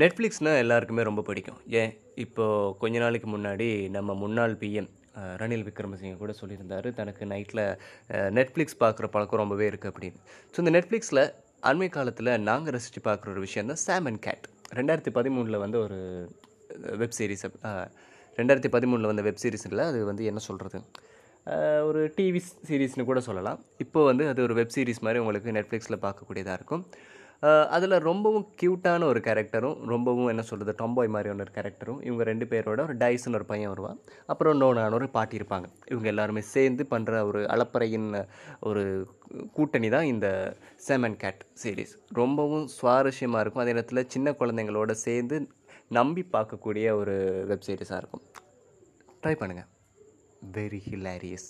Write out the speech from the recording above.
நெட்ஃப்ளிக்ஸ்னால் எல்லாருக்குமே ரொம்ப பிடிக்கும். ஏன்? இப்போது கொஞ்ச நாளைக்கு முன்னாடி நம்ம முன்னாள் பிஎம் ரணில் விக்ரமசிங்க கூட சொல்லியிருந்தார் தனக்கு நைட்டில் நெட்ஃப்ளிக்ஸ் பார்க்குற பழக்கம் ரொம்பவே இருக்குது அப்படின்னு. ஸோ இந்த நெட்ஃப்ளிக்ஸில் அண்மை காலத்தில் நாங்கள் ரசித்து பார்க்குற ஒரு விஷயம் தான் சாம் அண்ட் கேட் ரெண்டாயிரத்தி பதிமூணில் வந்து ஒரு வெப் சீரிஸ் ரெண்டாயிரத்தி பதிமூணில் வந்த வெப் சீரிஸில் அது வந்து என்ன சொல்கிறது ஒரு டிவி சீரீஸ்னு கூட சொல்லலாம். இப்போ வந்து அது ஒரு வெப் சீரிஸ் மாதிரி உங்களுக்கு நெட்ஃப்ளிக்ஸில் பார்க்கக்கூடியதாக இருக்கும். அதில் ரொம்பவும் க்யூட்டான ஒரு கேரக்டரும் ரொம்பவும் என்ன சொல்கிறது டொம்பாய் மாதிரியான ஒரு கேரக்டரும் இவங்க ரெண்டு பேரோட ஒரு டைஸ்னு ஒரு பையன் வருவான். அப்புறம் நோனான ஒரு பாட்டி இருப்பாங்க. இவங்க எல்லாருமே சேர்ந்து பண்ணுற ஒரு அளப்பறையின் ஒரு கூட்டணி தான் இந்த செமன் கேட் சீரீஸ் ரொம்பவும் சுவாரஸ்யமாக இருக்கும். அதே நேரத்தில் சின்ன குழந்தைங்களோட சேர்ந்து நம்பி பார்க்கக்கூடிய ஒரு வெப் சீரிஸாக இருக்கும். ட்ரை பண்ணுங்கள் வெரி ஹிலாரியஸ்